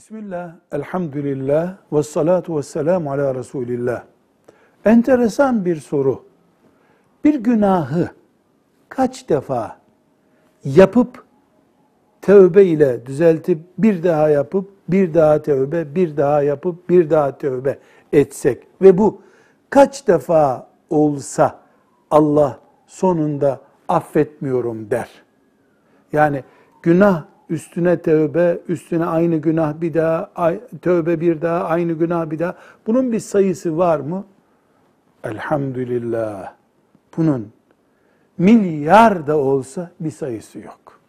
Bismillah, elhamdülillah, ve salatu ve selamu ala Resulillah. Enteresan bir soru. Bir günahı kaç defa yapıp tövbe ile düzeltip bir daha yapıp bir daha tövbe, bir daha yapıp bir daha tövbe etsek ve bu kaç defa olsa Allah sonunda affetmiyorum der. Yani günah üstüne tövbe, üstüne aynı günah bir daha, tövbe bir daha, aynı günah bir daha. Bunun bir sayısı var mı? Elhamdülillah. Bunun milyar da olsa bir sayısı yok.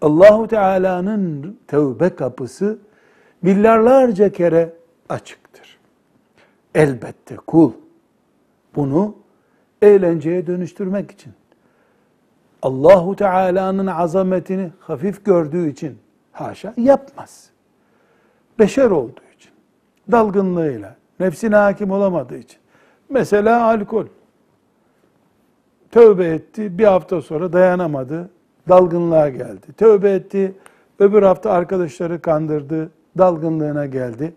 Allahu Teala'nın tövbe kapısı milyarlarca kere açıktır. Elbette kul bunu eğlenceye dönüştürmek için Allahu Teala'nın azametini hafif gördüğü için haşa yapmaz. Beşer olduğu için, dalgınlığıyla, nefsine hakim olamadığı için. Mesela alkol. Tövbe etti, bir hafta sonra dayanamadı, dalgınlığa geldi. Tövbe etti, öbür hafta arkadaşları kandırdı, dalgınlığına geldi.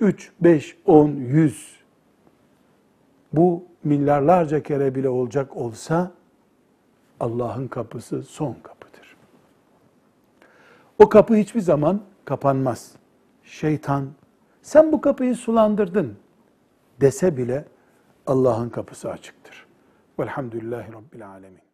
3, 5, 10, 100 bu milyarlarca kere bile olacak olsa Allah'ın kapısı son kapıdır. O kapı hiçbir zaman kapanmaz. Şeytan sen bu kapıyı sulandırdın dese bile Allah'ın kapısı açıktır. Velhamdülillahi Rabbil Alemin.